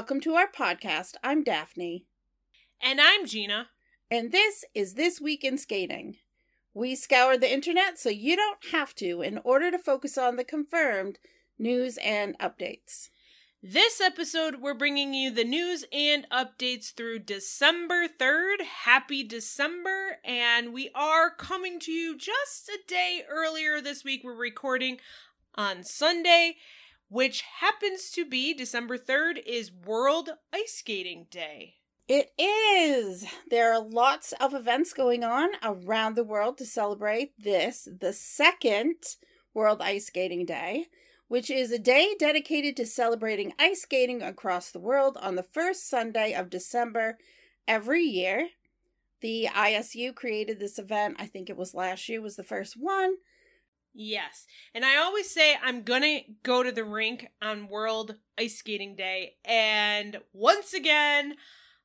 Welcome to our podcast. I'm Daphne. And I'm Gina. And this is This Week in Skating. We scour the internet so you don't have to in order to focus on the confirmed news and updates. This episode, we're bringing you the news and updates through December 3rd. Happy December! And we are coming to you just a day earlier this week. We're recording on Sunday, which happens to be December 3rd, is World Ice Skating Day. It is! There are lots of events going on around the world to celebrate this, the second World Ice Skating Day which is a day dedicated to celebrating ice skating across the world on the first Sunday of December every year. The ISU created this event, I think it was last year, was the first one. Yes. And I always say I'm going to go to the rink on World Ice Skating Day. And once again,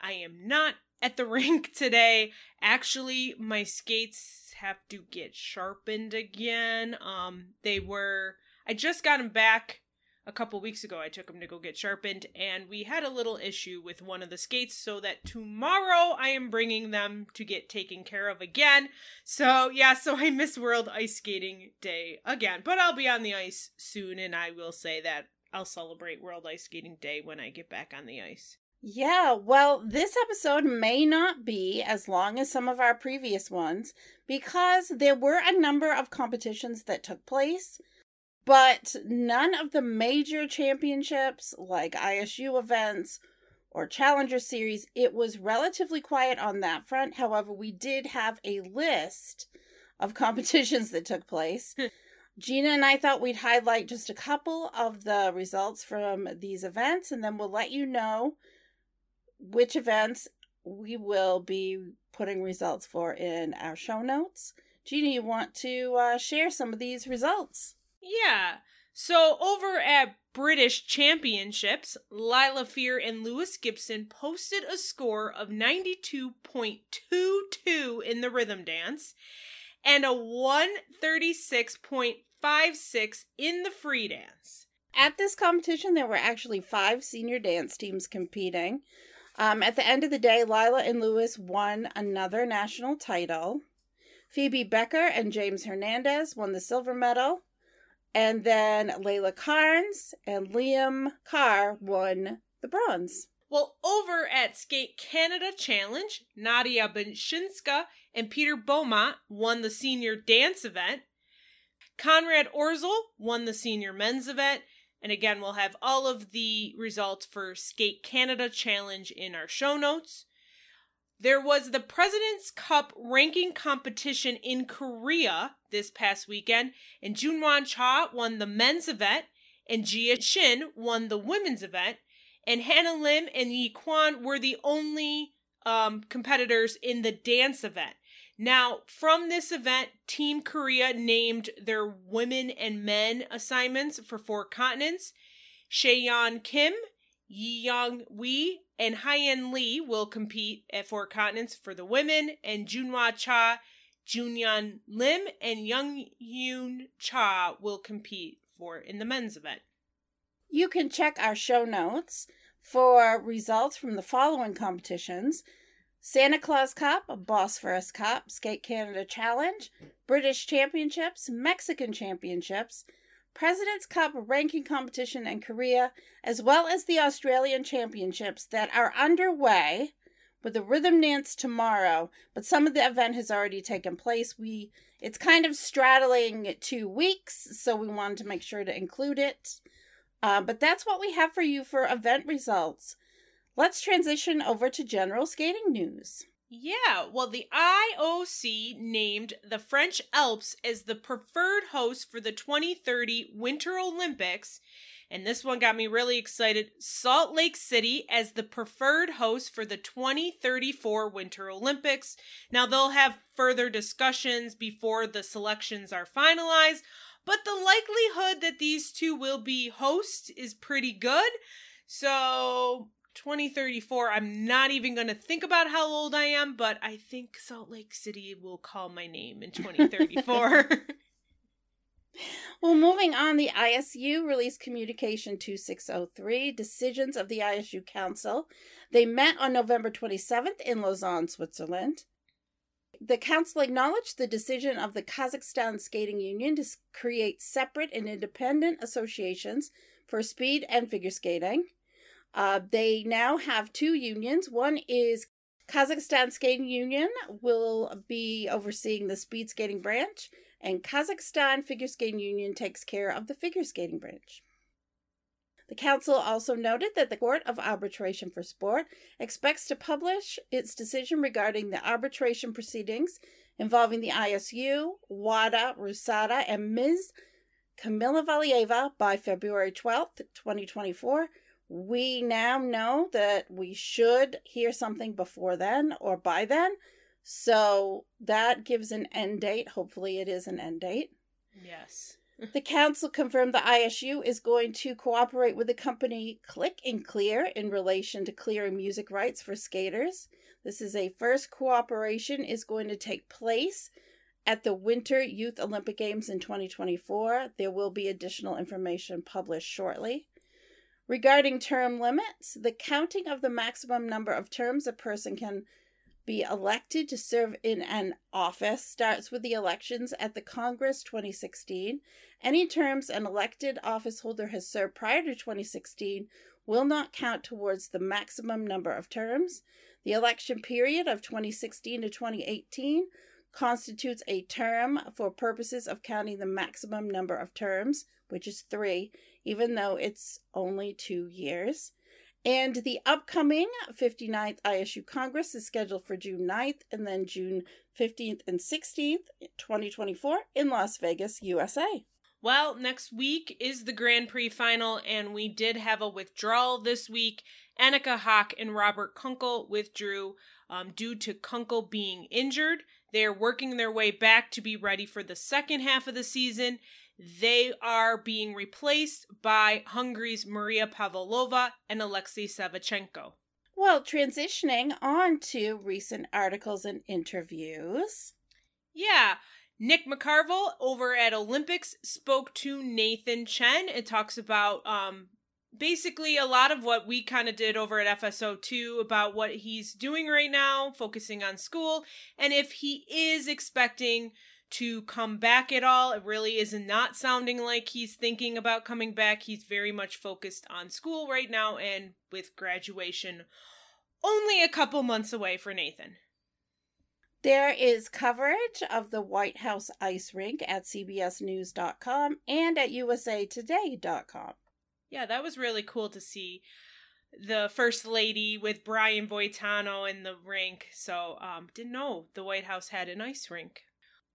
I am not at the rink today. Actually, my skates have to get sharpened again. Um they were I just got them back a couple weeks ago. I took him to go get sharpened, and we had a little issue with one of the skates, so that tomorrow I am bringing them to get taken care of again. So, yeah, so I miss World Ice Skating Day again, but I'll be on the ice soon, and I will say that I'll celebrate World Ice Skating Day when I get back on the ice. Yeah, well, this episode may not be as long as some of our previous ones because there were a number of competitions that took place but none of the major championships like ISU events or Challenger Series, it was relatively quiet on that front. However, we did have a list of competitions that took place. Gina and I thought we'd highlight just a couple of the results from these events, and then we'll let you know which events we will be putting results for in our show notes. Gina, you want to uh, share some of these results? Yeah. So over at British Championships, Lila Fear and Lewis Gibson posted a score of 92.22 in the rhythm dance and a 136.56 in the free dance. At this competition, there were actually five senior dance teams competing. Um, at the end of the day, Lila and Lewis won another national title. Phoebe Becker and James Hernandez won the silver medal. And then Layla Karnes and Liam Carr won the bronze. Well, over at Skate Canada Challenge, Nadia Bashynska and Peter Beaumont won the senior dance event. Conrad Orzel won the senior men's event. And again, we'll have all of the results for Skate Canada Challenge in our show notes. There was the President's Cup ranking competition in Korea this past weekend, and Junhwan Cha won the men's event, and Jia Shin won the women's event, and Hannah Lim and Ye Quan were the only um, competitors in the dance event. Now, from this event, Team Korea named their women and men assignments for four continents. Chaeyeon Kim, Yi Young Wee, and Hyen Lee will compete at Four Continents for the women, and Junhwan Cha, Junyan Lim, and Young Yoon Cha will compete for in the men's event. You can check our show notes for results from the following competitions Santa Claus Cup, Bosphorus Cup, Skate Canada Challenge, British Championships, Mexican Championships, President's Cup ranking competition in Korea, as well as the Australian Championships that are underway with the rhythm dance tomorrow, but some of the event has already taken place. We it's kind of straddling two weeks, so we wanted to make sure to include it. Uh, but that's what we have for you for event results. Let's transition over to general skating news. Yeah, well, the IOC named the French Alps as the preferred host for the 2030 Winter Olympics. And this one got me really excited. Salt Lake City as the preferred host for the 2034 Winter Olympics. Now, they'll have further discussions before the selections are finalized, but the likelihood that these two will be hosts is pretty good. So, 2034. I'm not even going to think about how old I am, but I think Salt Lake City will call my name in 2034. Well, moving on, the ISU released Communication 2603, Decisions of the ISU Council. They met on November 27th in Lausanne, Switzerland. The council acknowledged the decision of the Kazakhstan Skating Union to create separate and independent associations for speed and figure skating. Uh, they now have two unions. One is Kazakhstan Skating Union will be overseeing the speed skating branch, and Kazakhstan Figure Skating Union takes care of the figure skating branch. The council also noted that the Court of Arbitration for Sport expects to publish its decision regarding the arbitration proceedings involving the ISU, WADA, RUSADA, and Ms. Kamila Valieva by February 12th, 2024. We now know that we should hear something before then or by then. So that gives an end date. Hopefully, it is an end date. Yes. The council confirmed the ISU is going to cooperate with the company Click and Clear in relation to clearing music rights for skaters. This is a first cooperation is going to take place at the Winter Youth Olympic Games in 2024. There will be additional information published shortly. Regarding term limits, the counting of the maximum number of terms a person can be elected to serve in an office starts with the elections at the Congress 2016. Any terms an elected office holder has served prior to 2016 will not count towards the maximum number of terms. The election period of 2016 to 2018 constitutes a term for purposes of counting the maximum number of terms, which is three, even though it's only two years. And the upcoming 59th ISU Congress is scheduled for June 9th and then June 15th and 16th, 2024, in Las Vegas, USA. Well, next week is the Grand Prix final, and we did have a withdrawal this week. Annika Hocke and Robert Kunkel withdrew um, due to Kunkel being injured. They are working their way back to be ready for the second half of the season. They are being replaced by Hungary's Maria Pavlova and Alexei Sviatchenko. Well, transitioning on to recent articles and interviews. Yeah, Nick McCarville over at Olympics spoke to Nathan Chen. It talks about um, basically a lot of what we kind of did over at FSO2 about what he's doing right now, focusing on school, and if he is expecting to come back at all. It really is not sounding like he's thinking about coming back. He's very much focused on school right now and with graduation only a couple months away for Nathan. There is coverage of the White House ice rink at CBSNews.com and at USAToday.com. Yeah, that was really cool to see the first lady with Brian Boitano in the rink. So, um, didn't know the White House had an ice rink.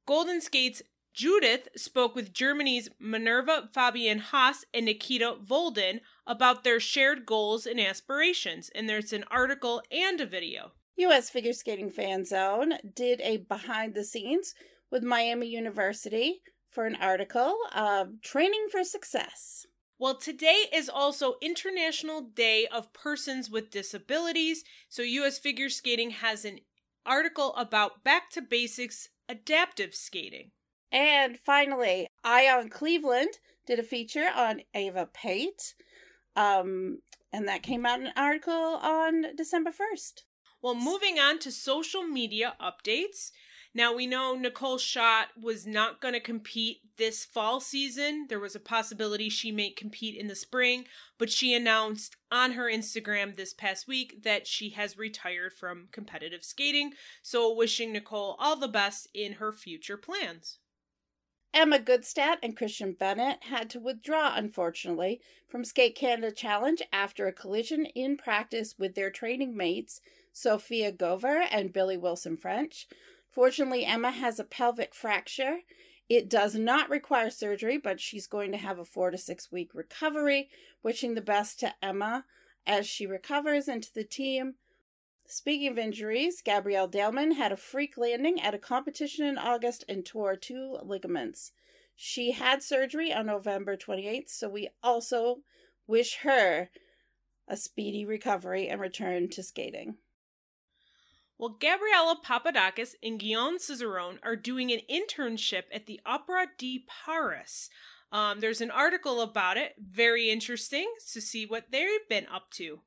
Golden Skates Judith spoke with Germany's Minerva Fabienne Hase and Nikita Volodin about their shared goals and aspirations, and there's an article and a video. U.S. Figure Skating Fan Zone did a behind the scenes with Miami University for an article, of Training for Success. Well, today is also International Day of Persons with Disabilities, so U.S. Figure Skating has an article about back to basics adaptive skating. And finally, Ion Cleveland did a feature on Ava Pate. Um, and that came out in an article on December 1st. Well, moving on to social media updates. Now we know Nicole Schott was not going to compete this fall season. There was a possibility she may compete in the spring, but she announced on her Instagram this past week that she has retired from competitive skating. So, wishing Nicole all the best in her future plans. Emma Goodstadt and Christian Bennett had to withdraw, unfortunately, from Skate Canada Challenge after a collision in practice with their training mates, Sophia Gover and Billy Wilson French. Fortunately, Emma has a pelvic fracture. It does not require surgery, but she's going to have a four to six week recovery. Wishing the best to Emma as she recovers and to the team. Speaking of injuries, Gabrielle Delman had a freak landing at a competition in August and tore two ligaments. She had surgery on November 28th, so we also wish her a speedy recovery and return to skating. Well, Gabriella Papadakis and Guillaume Cizeron are doing an internship at the Opera de Paris. Um, there's an article about it. Very interesting to see what they've been up to.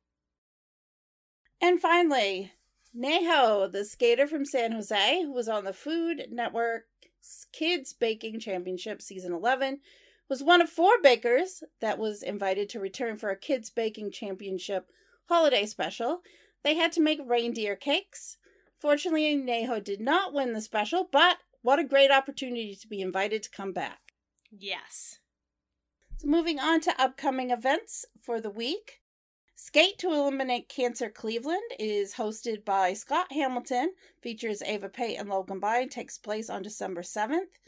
And finally, Neho, the skater from San Jose, who was on the Food Network's Kids Baking Championship season 11, was one of four bakers that was invited to return for a Kids Baking Championship holiday special. They had to make reindeer cakes. Fortunately, Neho did not win the special, but what a great opportunity to be invited to come back. Yes. So, moving on to upcoming events for the week. Skate to Eliminate Cancer Cleveland is hosted by Scott Hamilton, features Ava Pate and Logan By, takes place on December 7th.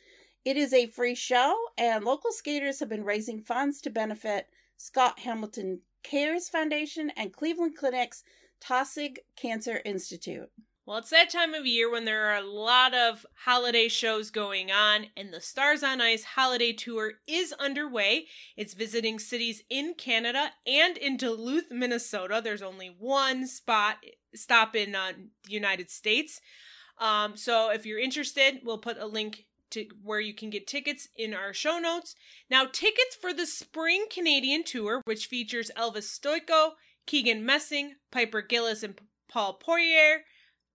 It is a free show, and local skaters have been raising funds to benefit Scott Hamilton Cares Foundation and Cleveland Clinic's Taussig Cancer Institute. Well, it's that time of year when there are a lot of holiday shows going on, and the Stars on Ice holiday tour is underway. It's visiting cities in Canada and in Duluth, Minnesota. There's only one spot stop in uh, the United States. Um, so if you're interested, we'll put a link to where you can get tickets in our show notes. Now, tickets for the Spring Canadian Tour, which features Elvis Stojko, Keegan Messing, Piper Gilles, and Paul Poirier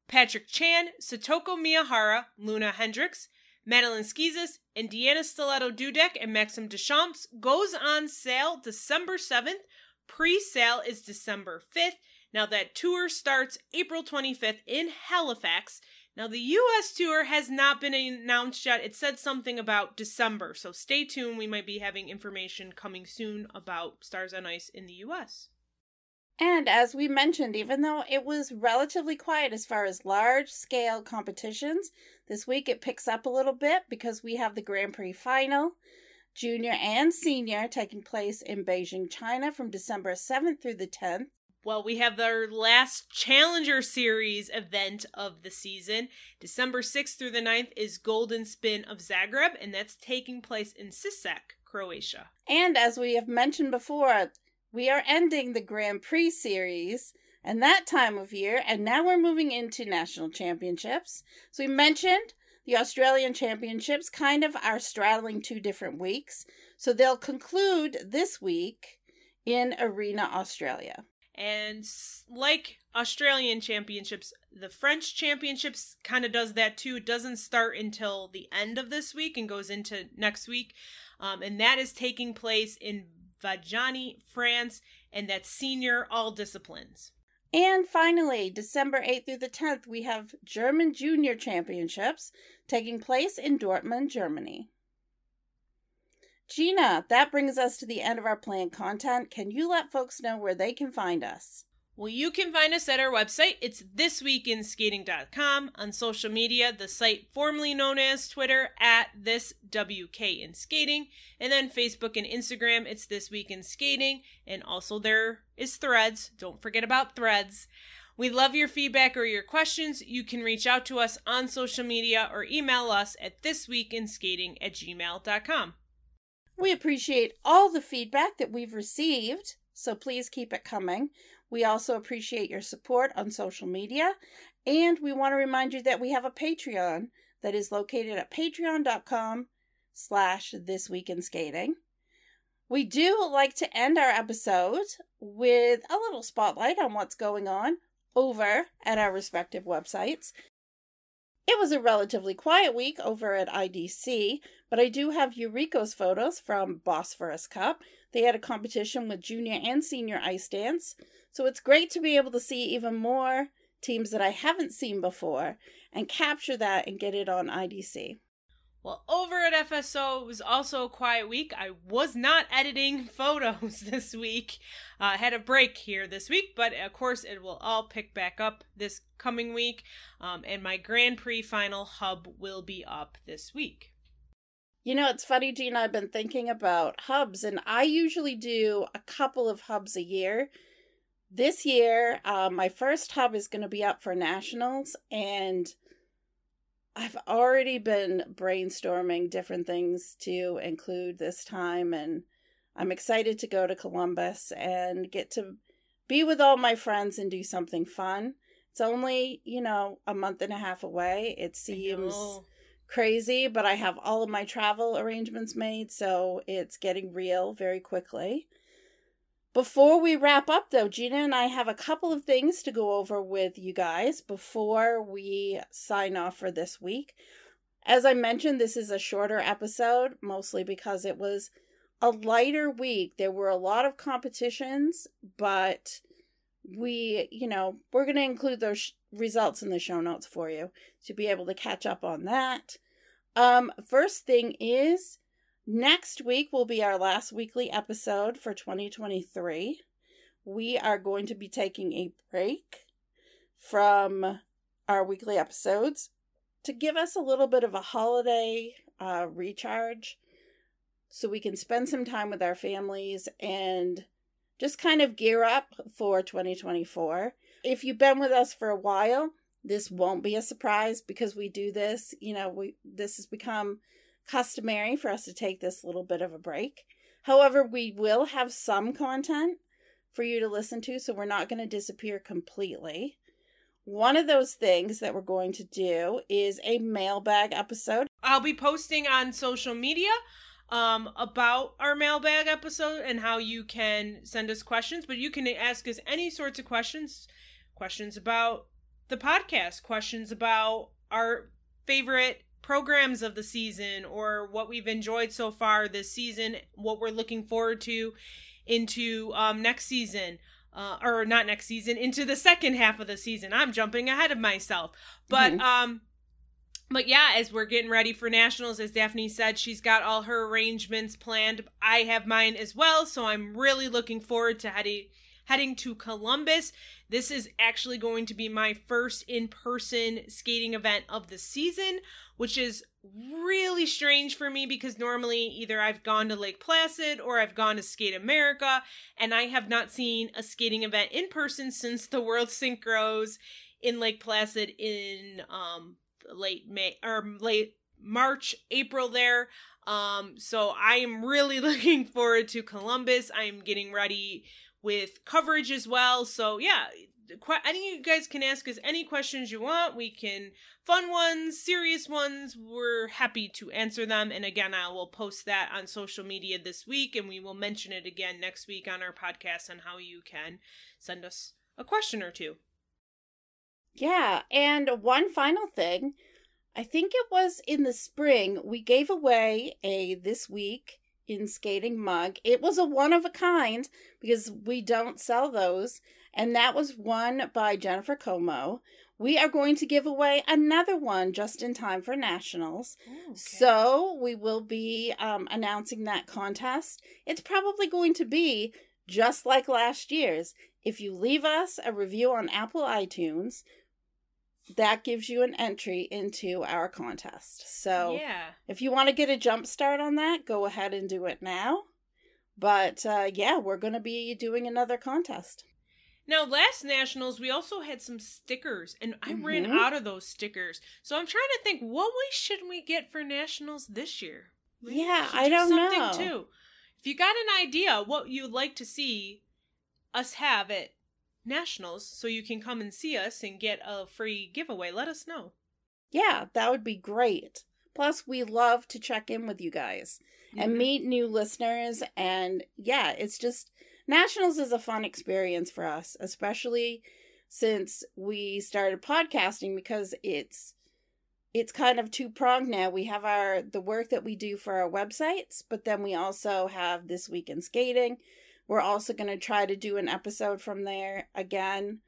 Patrick Chan, Satoko Miyahara, Loena Hendrickx, Madeline Schizas, Indiana Stellato-Dudek and Maxim Deschamps goes on sale December 7th. Pre sale is December 5th. Now, that tour starts April 25th in Halifax. Now, the US tour has not been announced yet. It said something about December, so stay tuned. We might be having information coming soon about Stars on Ice in the US. And as we mentioned, even though it was relatively quiet as far as large scale competitions, this week it picks up a little bit because we have the Grand Prix final, junior and senior, taking place in Beijing, China from December 7th through the 10th. Well, we have our last Challenger Series event of the season. December 6th through the 9th is Golden Spin of Zagreb, and that's taking place in Sisak, Croatia. And as we have mentioned before, we are ending the Grand Prix series and that time of year, and now we're moving into national championships. So we mentioned the Australian championships kind of are straddling two different weeks. So they'll conclude this week in Arena Australia. And like Australian championships, the French championships kind of does that too. It doesn't start until the end of this week and goes into next week. Um, and that is taking place in Vaujany, France, and that's senior all disciplines. And finally, December 8th through the 10th, we have German Junior Championships taking place in Dortmund, Germany. Gina, that brings us to the end of our planned content. Can you let folks know where they can find us? Well, you can find us at our website. It's thisweekinskating.com. On social media, the site formerly known as Twitter at this WK in Skating. And then Facebook and Instagram, it's This Week in Skating. And also there is Threads. Don't forget about Threads. We love your feedback or your questions. You can reach out to us on social media or email us at thisweekinskating at gmail.com. We appreciate all the feedback that we've received, so please keep it coming. We also appreciate your support on social media. And we want to remind you that we have a Patreon that is located at patreon.com slash this week in skating. We do like to end our episode with a little spotlight on what's going on over at our respective websites. It was a relatively quiet week over at IDC, but I do have Eureka's photos from Bosphorus Cup. They had a competition with junior and senior ice dance. So it's great to be able to see even more teams that I haven't seen before and capture that and get it on IDC. Well, over at FSO, it was also a quiet week. I was not editing photos this week. Uh, I had a break here this week, but of course, it will all pick back up this coming week. Um, and my Grand Prix final hub will be up this week. You know, it's funny, Gina. I've been thinking about hubs, and I usually do a couple of hubs a year this year, uh, my first hub is going to be up for nationals, and I've already been brainstorming different things to include this time, and I'm excited to go to Columbus and get to be with all my friends and do something fun. It's only, you know, a month and a half away. It seems crazy, but I have all of my travel arrangements made, so it's getting real very quickly. Before we wrap up, though, Gina and I have a couple of things to go over with you guys before we sign off for this week. As I mentioned, this is a shorter episode, mostly because it was a lighter week. There were a lot of competitions, but we, you know, we're going to include those results in the show notes for you to be able to catch up on that. Um, first thing is next week will be our last weekly episode for 2023. We are going to be taking a break from our weekly episodes to give us a little bit of a holiday uh, recharge so we can spend some time with our families and just kind of gear up for 2024. If you've been with us for a while, this won't be a surprise because we do this, you know, we this has become customary for us to take this little bit of a break. However, we will have some content for you to listen to, so we're not going to disappear completely. One of those things that we're going to do is a mailbag episode. I'll be posting on social media um, about our mailbag episode and how you can send us questions, but you can ask us any sorts of questions questions about the podcast, questions about our favorite programs of the season or what we've enjoyed so far this season, what we're looking forward to into um, next season. Uh, or not next season into the second half of the season. I'm jumping ahead of myself, but mm-hmm. um, but yeah, as we're getting ready for nationals, as Daphne said, she's got all her arrangements planned. I have mine as well, so I'm really looking forward to heading heading to Columbus. This is actually going to be my first in-person skating event of the season, which is really strange for me because normally either I've gone to Lake Placid or I've gone to Skate America, and I have not seen a skating event in person since the World Synchros in Lake Placid in um late May or late March, April there. Um, so I am really looking forward to Columbus. I am getting ready with coverage as well. So yeah, any you guys can ask us any questions you want. We can fun ones, serious ones. We're happy to answer them. And again, I will post that on social media this week, and we will mention it again next week on our podcast on how you can send us a question or two. Yeah, and one final thing. I think it was in the spring, we gave away a This Week in Skating mug. It was a one of a kind because we don't sell those, and that was one by Jennifer Como. We are going to give away another one just in time for nationals. Oh, okay. So we will be um, announcing that contest. It's probably going to be just like last year's. If you leave us a review on Apple iTunes, that gives you an entry into our contest. So yeah. if you want to get a jump start on that, go ahead and do it now. But uh, yeah, we're going to be doing another contest. Now, last nationals, we also had some stickers, and I mm-hmm. ran out of those stickers. So I'm trying to think, what we should we get for nationals this year? Maybe yeah, I don't do know. Too. If you got an idea what you'd like to see us have at nationals so you can come and see us and get a free giveaway, let us know. Yeah, that would be great. Plus, we love to check in with you guys mm-hmm. and meet new listeners. And yeah, it's just nationals is a fun experience for us, especially since we started podcasting because it's it's kind of two pronged now. We have our the work that we do for our websites, but then we also have this week in skating, we're also going to try to do an episode from there again,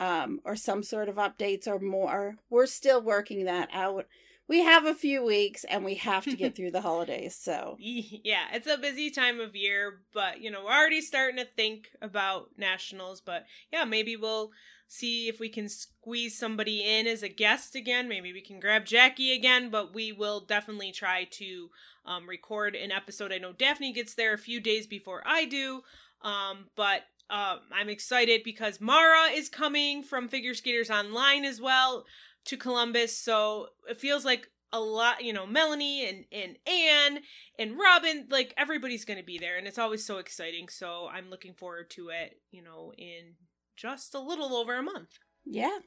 um, or some sort of updates or more. We're still working that out. We have a few weeks and we have to get through the holidays. So, yeah, it's a busy time of year, but you know, we're already starting to think about nationals. But yeah, maybe we'll see if we can squeeze somebody in as a guest again. Maybe we can grab Jackie again, but we will definitely try to um, record an episode. I know Daphne gets there a few days before I do, um, but uh, I'm excited because Mara is coming from Figure Skaters Online as well to Columbus. So it feels like a lot, you know, Melanie and, and Anne and Robin, like everybody's going to be there. And it's always so exciting. So I'm looking forward to it, you know, in just a little over a month. Yeah.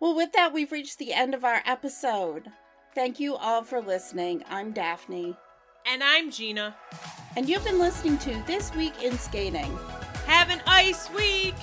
Well, with that, we've reached the end of our episode. Thank you all for listening. I'm Daphne. And I'm Gina. And you've been listening to This Week in Skating. Have an ice week!